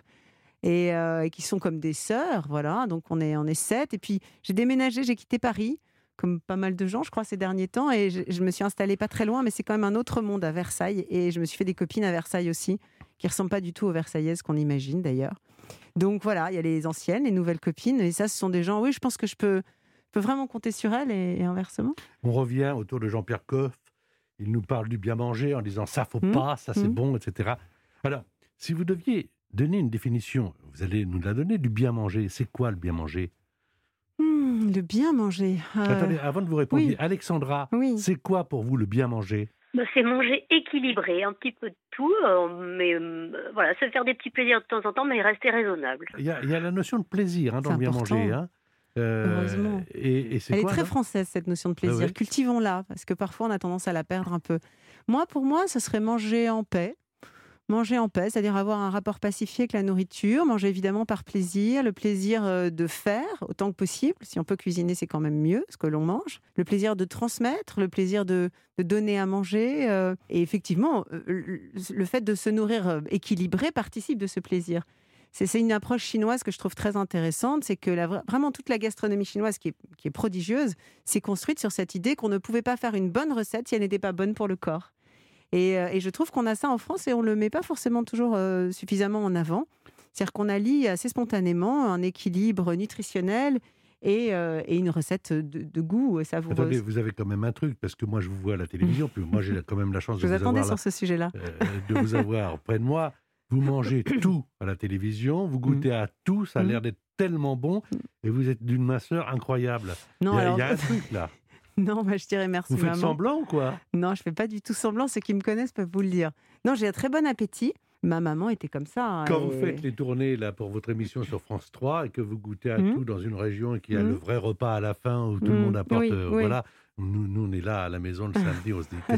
Et, euh, et qui sont comme des sœurs, voilà. Donc on est on est sept. Et puis j'ai déménagé, j'ai quitté Paris comme pas mal de gens, je crois, ces derniers temps. Et je, je me suis installée pas très loin, mais c'est quand même un autre monde à Versailles. Et je me suis fait des copines à Versailles aussi, qui ressemblent pas du tout aux Versaillaises qu'on imagine d'ailleurs. Donc voilà, il y a les anciennes, les nouvelles copines. Et ça, ce sont des gens, oui, je pense que je peux, je peux vraiment compter sur elles et, et inversement. On revient autour de Jean-Pierre Coff. Il nous parle du bien manger en disant ça faut Mm. pas, ça c'est Mm. bon, etc. Alors, si vous deviez donner une définition, vous allez nous la donner, du bien manger. C'est quoi le bien manger? Hmm, le bien manger. Euh, Attendez, avant de vous répondre, oui. Alexandra, Oui. c'est quoi pour vous le bien manger? Bah, c'est manger équilibré, un petit peu de tout, euh, mais euh, voilà, se faire des petits plaisirs de temps en temps, mais rester raisonnable. il y, a, il y a la notion de plaisir hein, dans le bien manger. hein. Euh, Heureusement. et, et c'est Elle quoi est très française, cette notion de plaisir. Ah ouais? Cultivons-la, parce que parfois on a tendance à la perdre un peu. Moi, pour moi, ce serait manger en paix. Manger en paix, c'est-à-dire avoir un rapport pacifié avec la nourriture, manger évidemment par plaisir, le plaisir euh, de faire autant que possible. Si on peut cuisiner, c'est quand même mieux ce que l'on mange. Le plaisir de transmettre, le plaisir de, de donner à manger. euh, et effectivement, euh, le, fait de se nourrir équilibré participe de ce plaisir. C'est une approche chinoise que je trouve très intéressante, c'est que vraiment toute la gastronomie chinoise qui est, qui est prodigieuse, s'est construite sur cette idée qu'on ne pouvait pas faire une bonne recette si elle n'était pas bonne pour le corps. Et, euh, et je trouve qu'on a ça en France et on ne le met pas forcément toujours euh, suffisamment en avant. C'est-à-dire qu'on allie assez spontanément un équilibre nutritionnel et, euh, et une recette de, de goût savoureuse. Attendez, vous avez quand même un truc, parce que moi je vous vois à la télévision, puis moi j'ai quand même la chance je de vous vous, attendais avoir, sur ce sujet-là. là, euh, de vous avoir près de moi. Vous mangez tout à la télévision, vous goûtez à tout, ça a Mm. l'air d'être tellement bon, et vous êtes d'une minceur incroyable. Non, il, y a, alors- il y a un truc là. Non, bah, je dirais merci Vous faites maman. semblant ou quoi Non, je fais pas du tout semblant. Ceux qui me connaissent peuvent vous le dire. Non, j'ai un très bon appétit. Ma maman était comme ça. hein, Quand vous faites les tournées là pour votre émission sur France 3 et que vous goûtez à Mhm. tout dans une région et qu'il y a Mhm. le vrai repas à la fin où tout le Mhm. monde apporte, Oui, euh, oui. voilà. Nous, nous, on est là à la maison le samedi, on se dit Ah,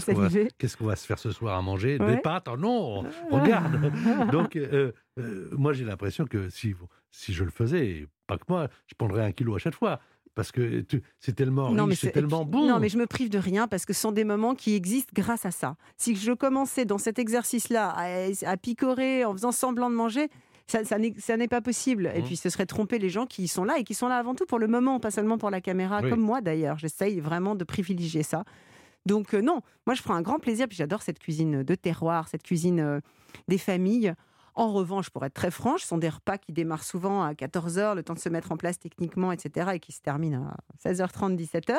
qu'est-ce qu'on va, se faire ce soir à manger? Des pâtes? Oh non Regarde Donc, euh, euh, moi j'ai l'impression que si, si je le faisais, pas que moi, je prendrais un kilo à chaque fois. Parce que c'est tellement Non, riche, c'est tellement bon. Non, mais je me prive de rien parce que ce sont des moments qui existent grâce à ça. Si je commençais dans cet exercice-là à, à picorer en faisant semblant de manger, ça, ça n'est pas possible. Et Mhm. puis ce serait tromper les gens qui sont là et qui sont là avant tout pour le moment, pas seulement pour la caméra, Oui. comme moi d'ailleurs. J'essaye vraiment de privilégier ça. Donc euh, non, moi je prends un grand plaisir, puis j'adore cette cuisine de terroir, cette cuisine euh, des familles. En revanche, pour être très franche, ce sont des repas qui démarrent souvent à 14h, le temps de se mettre en place techniquement, etc., et qui se terminent à 16h30, 17h.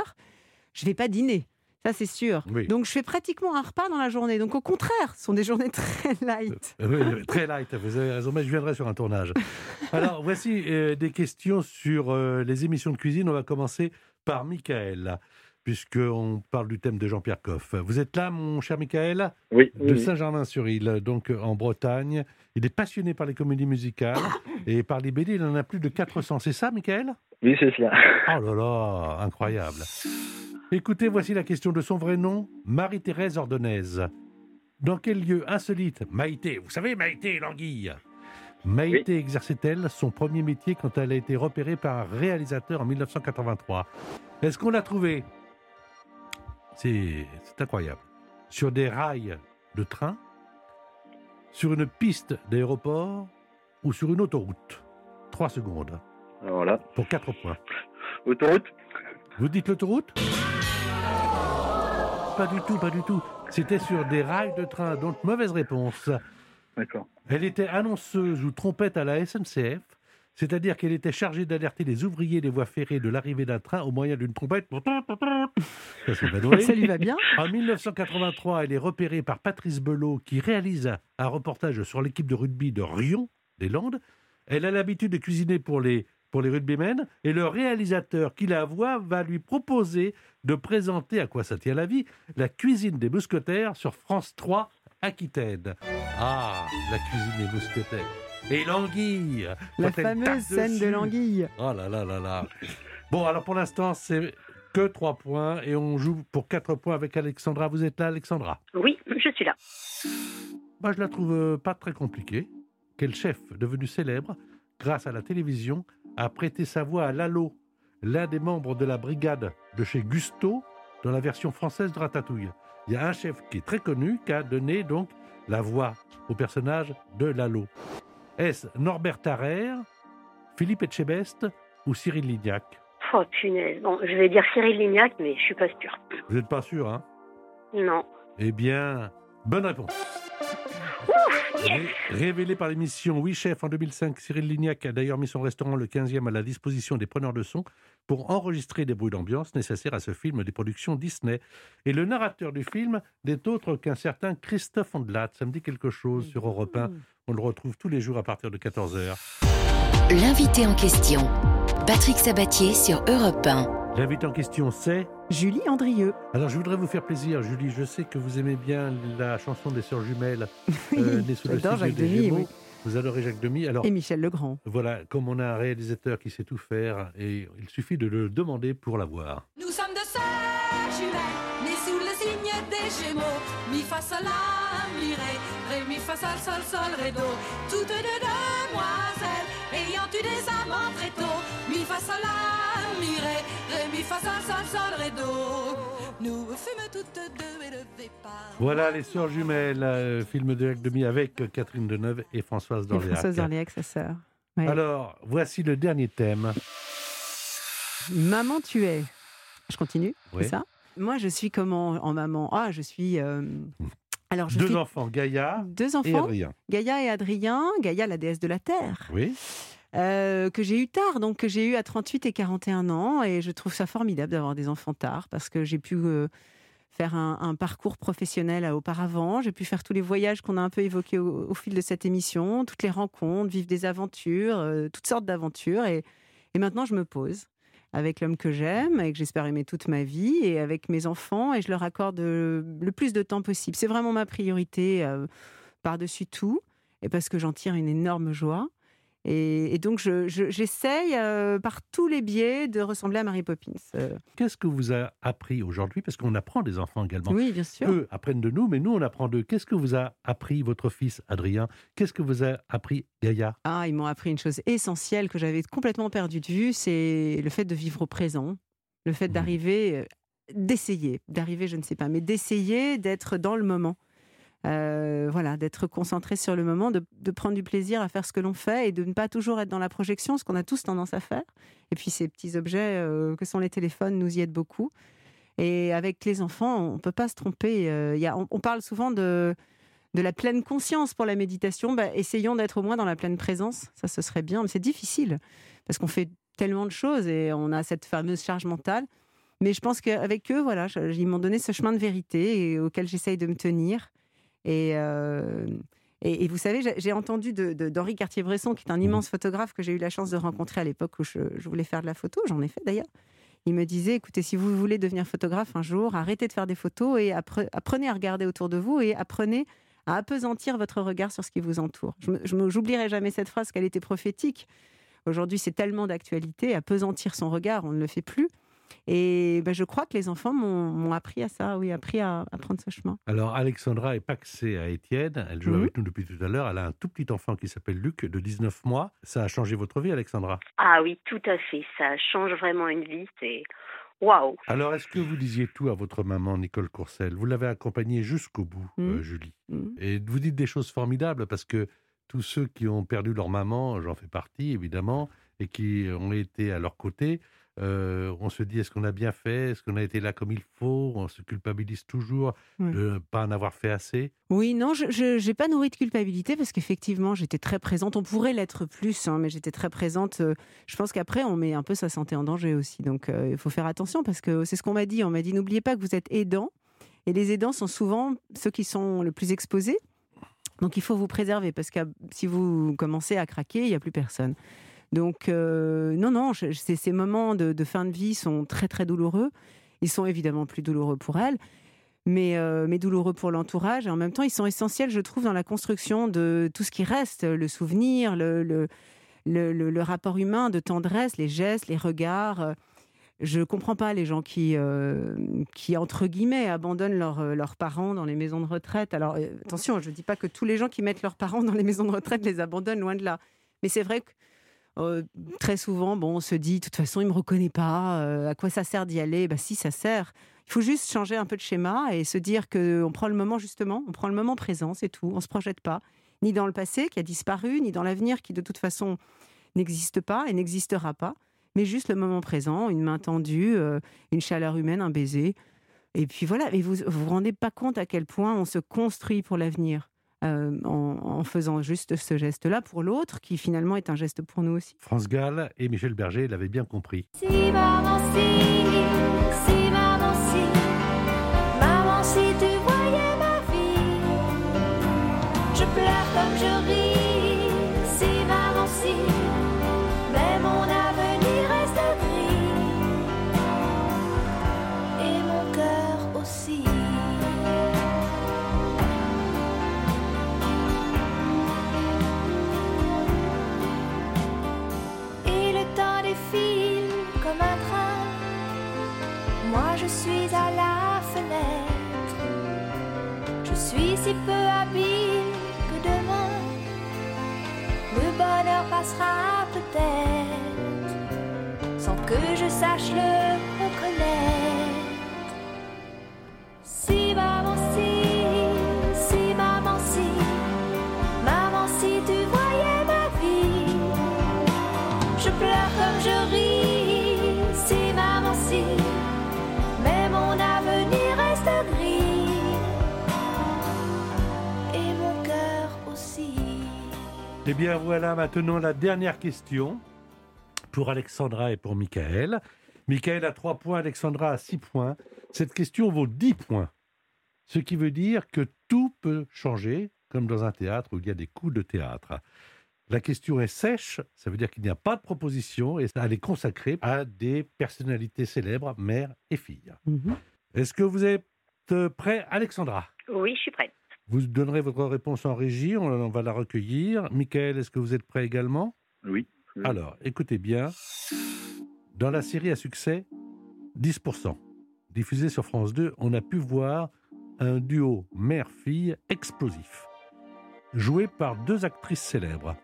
Je ne vais pas dîner, ça c'est sûr. Oui. Donc je fais pratiquement un repas dans la journée. Donc au contraire, ce sont des journées très light. Oui, oui, très light, vous avez raison, mais je viendrai sur un tournage. Alors, voici euh, des questions sur euh, les émissions de cuisine. On va commencer par Michael, puisqu'on parle du thème de Jean-Pierre Coff. Vous êtes là, mon cher Michael? Oui, De. Saint-Germain-sur-Île, donc euh, en Bretagne. Il est passionné par les comédies musicales et par les BD. Il en a plus de 400. C'est ça, Michael? Oui, c'est cela. Oh là là, incroyable. Écoutez, voici la question de son vrai nom, Marie-Thérèse Ordonaise. Dans quel lieu insolite Maïté, vous savez Maïté l'anguille Maïté exerçait-elle son premier métier quand elle a été repérée par un réalisateur en 1983 Est-ce qu'on l'a trouvée? C'est incroyable. Sur des rails de train? Sur une piste d'aéroport Ou sur une autoroute Trois secondes. Alors là, Pour quatre points. autoroute? Vous dites l'autoroute? Pas du tout, pas du tout. C'était sur des rails de train, donc mauvaise réponse. D'accord. Elle était annonceuse ou trompette à la SNCF, c'est-à-dire qu'elle était chargée d'alerter les ouvriers des voies ferrées de l'arrivée d'un train au moyen d'une trompette. Ça. Ça lui va bien En 1983, elle est repérée par Patrice Belot qui réalise un reportage sur l'équipe de rugby de Rion, des Landes. Elle a l'habitude de cuisiner pour les, pour les rugbymen et le réalisateur qui la voit va lui proposer de présenter à quoi ça tient la vie, la cuisine des mousquetaires sur France 3 Aquitaine. Ah, la cuisine des mousquetaires. Et l'anguille La fameuse scène de l'anguille. Oh là là là là. Bon, alors pour l'instant, c'est que 3 points et on joue pour 4 points avec Alexandra. Vous êtes là, Alexandra? Oui, je suis là. Moi, je la trouve euh, pas très compliquée. Quel chef devenu célèbre grâce à la télévision a prêté sa voix à Lalo, l'un des membres de la brigade de chez Gusto dans la version française de Ratatouille. Il y a un chef qui est très connu qui a donné donc la voix au personnage de Lalo. Est-ce Norbert Tarrer, Philippe Etchebest ou Cyril Lignac? Oh punaise. Bon, je vais dire Cyril Lignac, mais je suis pas sûre. Vous n'êtes pas sûr, hein? Non. Eh bien, bonne réponse. Ré- Révélé par l'émission Oui Chef en 2005, Cyril Lignac a d'ailleurs mis son restaurant le 15e à la disposition des preneurs de son pour enregistrer des bruits d'ambiance nécessaires à ce film des productions Disney. Et le narrateur du film n'est autre qu'un certain Christophe Ondelat. Ça me dit quelque chose sur Europe 1. On le retrouve tous les jours à partir de 14h. L'invité en question, Patrick Sabatier sur Europe 1. L'invité en question, c'est Julie Andrieux. Alors, je voudrais vous faire plaisir, Julie. Je sais que vous aimez bien la chanson des Sœurs Jumelles, euh, nées sous le signe Jacques des Gémeaux. oui. Vous adorez Jacques Demy. Alors, Et Michel Legrand. voilà, comme on a un réalisateur qui sait tout faire, et il suffit de le demander pour l'avoir. Nous sommes de sœurs jumelles, nées sous le signe des Gémeaux. Mi fa sol la mi ré, ré mi fa sol sol sol ré do. Toutes deux ayant eu des amants très tôt. Mi fa sol la mi ré, ré mi fa sol sol sol ré do. Nous fûmes toutes deux élevées par. Voilà les Sœurs Jumelles, euh, film de Jacques Demy avec Catherine Deneuve et Françoise Et d'Orléac. Françoise Orléac, sa sœur. Alors, voici le dernier thème. Maman, tu es. Je continue, Oui. c'est ça? Moi, je suis comment en maman? Ah, je suis. euh, Alors, je Deux suis enfants, Gaïa deux et enfants, Adrien. Gaïa et Adrien. Gaïa, la déesse de la terre, Oui. Euh, que j'ai eu tard, donc que j'ai eu à 38 et 41 ans, et je trouve ça formidable d'avoir des enfants tard parce que j'ai pu euh, faire un, parcours professionnel euh, auparavant. J'ai pu faire tous les voyages qu'on a un peu évoqués au, fil de cette émission, toutes les rencontres, vivre des aventures, toutes sortes d'aventures, et, maintenant je me pose avec l'homme que j'aime et que j'espère aimer toute ma vie et avec mes enfants et je leur accorde le plus de temps possible. C'est vraiment ma priorité par-dessus tout et parce que j'en tire une énorme joie. Et, et donc, je- je- j'essaye euh, par tous les biais de ressembler à Mary Poppins. Euh, Qu'est-ce que vous a appris aujourd'hui? Parce qu'on apprend des enfants également. oui, bien sûr. Eux apprennent de nous, mais nous, on apprend d'eux. Qu'est-ce que vous a appris votre fils Adrien? Qu'est-ce que vous a appris Gaïa? Ah, ils m'ont appris une chose essentielle que j'avais complètement perdue de vue, c'est le fait de vivre au présent, le fait d'arriver, euh, d'essayer, d'arriver, je ne sais pas, mais d'essayer d'être dans le moment. Euh, voilà, d'être concentré sur le moment, de, prendre du plaisir à faire ce que l'on fait et de ne pas toujours être dans la projection, ce qu'on a tous tendance à faire. Et puis ces petits objets euh, que sont les téléphones nous y aident beaucoup. Et avec les enfants, on ne peut pas se tromper. Euh, y a, on, parle souvent de, de la pleine conscience pour la méditation. Bah, essayons d'être au moins dans la pleine présence. Ça, ce serait bien. Mais c'est difficile parce qu'on fait tellement de choses et on a cette fameuse charge mentale. Mais je pense qu'avec eux, voilà, ils m'ont donné ce chemin de vérité et auquel j'essaye de me tenir. Et, euh, et, et vous savez, j'ai- entendu d'Henri Cartier-Bresson, qui est un immense photographe que j'ai eu la chance de rencontrer à l'époque où je, je voulais faire de la photo. J'en ai fait d'ailleurs. Il me disait, écoutez, si vous voulez devenir photographe un jour, arrêtez de faire des photos et appre- apprenez à regarder autour de vous et apprenez à apesantir votre regard sur ce qui vous entoure. Je j'oublierai jamais cette phrase, qu'elle était prophétique. Aujourd'hui, c'est tellement d'actualité, apesantir son regard, on ne le fait plus. Et ben, je crois que les enfants m'ont appris à ça, oui, appris à, à prendre ce chemin. Alors, Alexandra est paxée à Étienne. Elle joue Mhm. avec nous depuis tout à l'heure. Elle a un tout petit enfant qui s'appelle Luc, de 19 mois. Ça a changé votre vie, Alexandra? Ah oui, tout à fait. Ça change vraiment une vie. C'est waouh. Alors, est-ce que vous disiez tout à votre maman, Nicole Courcelle Vous l'avez accompagnée jusqu'au bout, Mhm. euh, Julie. Mhm. Et vous dites des choses formidables parce que tous ceux qui ont perdu leur maman, j'en fais partie évidemment, et qui ont été à leur côté, euh, on se dit est-ce qu'on a bien fait? Est-ce qu'on a été là comme il faut? On se culpabilise toujours de ne pas en avoir fait assez? Oui, non, je n'ai pas nourri de culpabilité parce qu'effectivement, j'étais très présente. On pourrait l'être plus, hein, mais j'étais très présente. Je pense qu'après, on met un peu sa santé en danger aussi. Donc, euh, il faut faire attention parce que c'est ce qu'on m'a dit. On m'a dit, n'oubliez pas que vous êtes aidant. Et les aidants sont souvent ceux qui sont le plus exposés. Donc, il faut vous préserver parce que si vous commencez à craquer, il n'y a plus personne. Donc, euh, non, non, ces, moments de, fin de vie sont très, très douloureux. Ils sont évidemment plus douloureux pour elle, mais, euh, mais douloureux pour l'entourage. Et en même temps, ils sont essentiels, je trouve, dans la construction de tout ce qui reste, le souvenir, le, le, le, rapport humain de tendresse, les gestes, les regards. Je ne comprends pas les gens qui, euh, qui, entre guillemets, abandonnent leurs euh, leurs parents dans les maisons de retraite. Alors, attention, je ne dis pas que tous les gens qui mettent leurs parents dans les maisons de retraite les abandonnent, loin de là. Mais c'est vrai que euh, très souvent, bon, on se dit, de toute façon, il ne me reconnaît pas, euh, à quoi ça sert d'y aller? Bah si, ça sert. Il faut juste changer un peu de schéma et se dire qu'on prend le moment, justement, on prend le moment présent, c'est tout. On ne se projette pas, ni dans le passé qui a disparu, ni dans l'avenir qui, de toute façon, n'existe pas et n'existera pas, mais juste le moment présent, une main tendue, euh, une chaleur humaine, un baiser. Et puis voilà, et vous vous vous rendez pas compte à quel point on se construit pour l'avenir euh, en, en faisant juste ce geste-là pour l'autre, qui finalement est un geste pour nous aussi. France Gall et Michel Berger l'avaient bien compris. Si maman si, si maman peu habile que demain le bonheur passera peut-être sans que je sache le Eh bien voilà maintenant la dernière question pour Alexandra et pour Michael. Michael a 3 points, Alexandra a 6 points. Cette question vaut 10 points. Ce qui veut dire que tout peut changer, comme dans un théâtre où il y a des coups de théâtre. La question est sèche, ça veut dire qu'il n'y a pas de proposition et elle est consacrée à des personnalités célèbres, mères et filles. Est-ce que vous êtes euh, prêt, Alexandra? Oui, je suis prête. Vous donnerez votre réponse en régie, on, on va la recueillir. Michael, est-ce que vous êtes prêt également? Oui. oui. Alors, écoutez bien. Dans la série à succès, 10%, diffusée sur France 2, on a pu voir un duo mère-fille explosif, joué par deux actrices célèbres.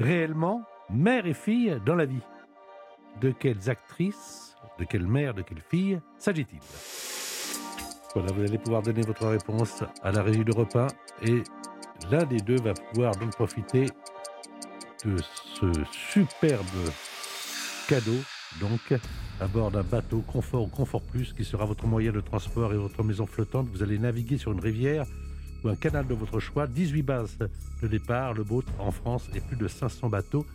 Réellement, mère et fille dans la vie. De quelles actrices, de quelle mère, de quelle fille s'agit-il? Voilà, vous allez pouvoir donner votre réponse à la régie de repas et l'un des deux va pouvoir donc profiter de ce superbe cadeau, donc à bord d'un bateau Confort ou Confort Plus, qui sera votre moyen de transport et votre maison flottante. Vous allez naviguer sur une rivière ou un canal de votre choix. 18 bases de départ, le boat en France et plus de 500 bateaux.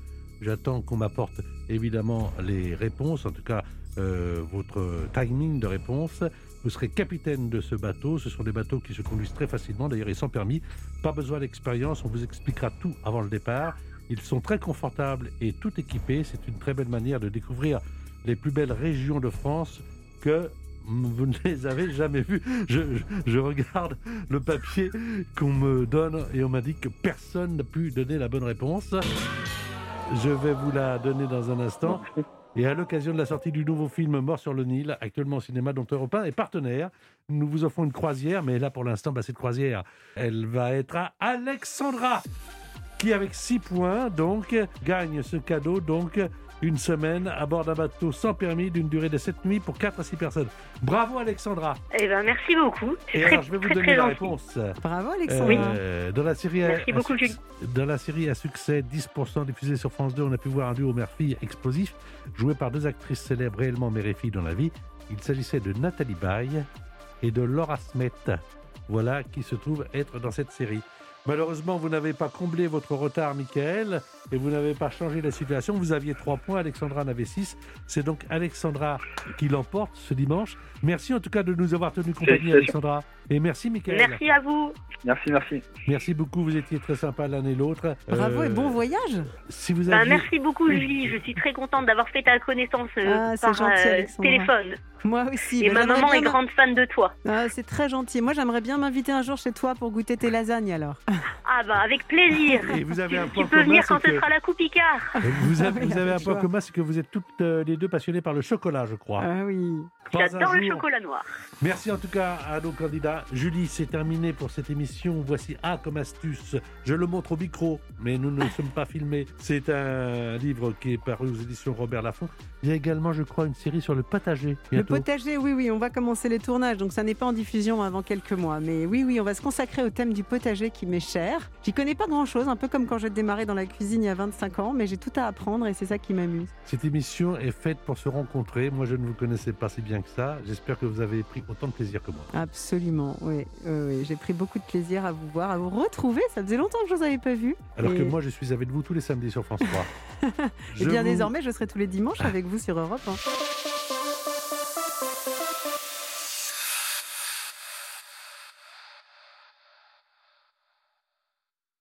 J'attends qu'on m'apporte évidemment les réponses, en tout cas euh, votre timing de réponse. Vous serez capitaine de ce bateau. Ce sont des bateaux qui se conduisent très facilement, d'ailleurs ils sont permis. Pas besoin d'expérience, on vous expliquera tout avant le départ. Ils sont très confortables et tout équipés. C'est une très belle manière de découvrir les plus belles régions de France que vous ne les avez jamais je- je regarde le papier qu'on me donne et on m'a dit que personne n'a pu donner la bonne réponse. Je vais vous la donner dans un instant. Et à l'occasion de la sortie du nouveau film Mort sur le Nil, actuellement au cinéma, dont Europe 1 est partenaire, nous vous offrons une croisière, mais là pour l'instant, bah, cette croisière, elle va être à Alexandra, qui avec 6 points, donc, gagne ce cadeau, donc, une semaine à bord d'un bateau sans permis d'une durée de 7 nuits pour 4 à 6 personnes. Bravo Alexandra Eh ben, merci beaucoup. Et très, alors, je vais vous très, donner très la réponse. Bravo Alexandra. Euh, dans la série à- Merci à beaucoup, Julie. Dans la série à succès, 10% diffusée sur France 2, on a pu voir un duo mère-fille explosif, joué par deux actrices célèbres réellement mère et fille dans la vie. Il s'agissait de Nathalie Baye et de Laura Smet. Voilà qui se trouve être dans cette série. Malheureusement, vous n'avez pas comblé votre retard, Michael, et vous n'avez pas changé la situation. Vous aviez 3 points, Alexandra en avait 6. C'est donc Alexandra qui l'emporte ce dimanche. Merci en tout cas de nous avoir tenu compagnie. Alexandra. Et merci, Michael. Merci à vous. Merci, merci. Merci beaucoup, vous étiez très sympas l'un et l'autre. Bravo Euh, et bon voyage. Si vous Ben, aviez... merci beaucoup, Julie. Je suis très contente d'avoir fait ta connaissance euh, Ah, c'est par gentil, euh, téléphone. Moi aussi. Et bah, ma maman est grande fan de toi. Ah, c'est très gentil. Moi, j'aimerais bien m'inviter un jour chez toi pour goûter tes lasagnes alors. Ah bah avec plaisir. Et vous avez un tu point peux commun, venir quand ce que- sera la coupe Icare. Vous avez, oui, vous avez un point commun, c'est que vous êtes toutes euh, les deux passionnées par le chocolat, je crois. Ah oui. J'adore le chocolat noir. Merci en tout cas à nos candidats. Julie, c'est terminé pour cette émission. Voici A comme astuce. Je le montre au micro, mais nous ne sommes pas filmés. C'est un livre qui est paru aux éditions Robert Laffont. Il y a également, je crois, une série sur le potager. Le potager, oui, oui, on va commencer les tournages, donc ça n'est pas en diffusion avant quelques mois. Mais oui, oui, on va se consacrer au thème du potager qui m'est cher. J'y connais pas grand-chose, un peu comme quand j'ai démarré dans la cuisine il y a 25 ans, mais j'ai tout à apprendre et c'est ça qui m'amuse. Cette émission est faite pour se rencontrer. Moi, je ne vous connaissais pas si bien que ça. J'espère que vous avez pris autant de plaisir que moi. Absolument, oui. oui, oui. J'ai pris beaucoup de plaisir à vous voir, à vous retrouver. Ça faisait longtemps que je vous avais pas vu. Alors Et- que moi, je suis avec vous tous les samedis sur France 3. Et Je bien vous- désormais, je serai tous les dimanches avec vous sur Europe. hein.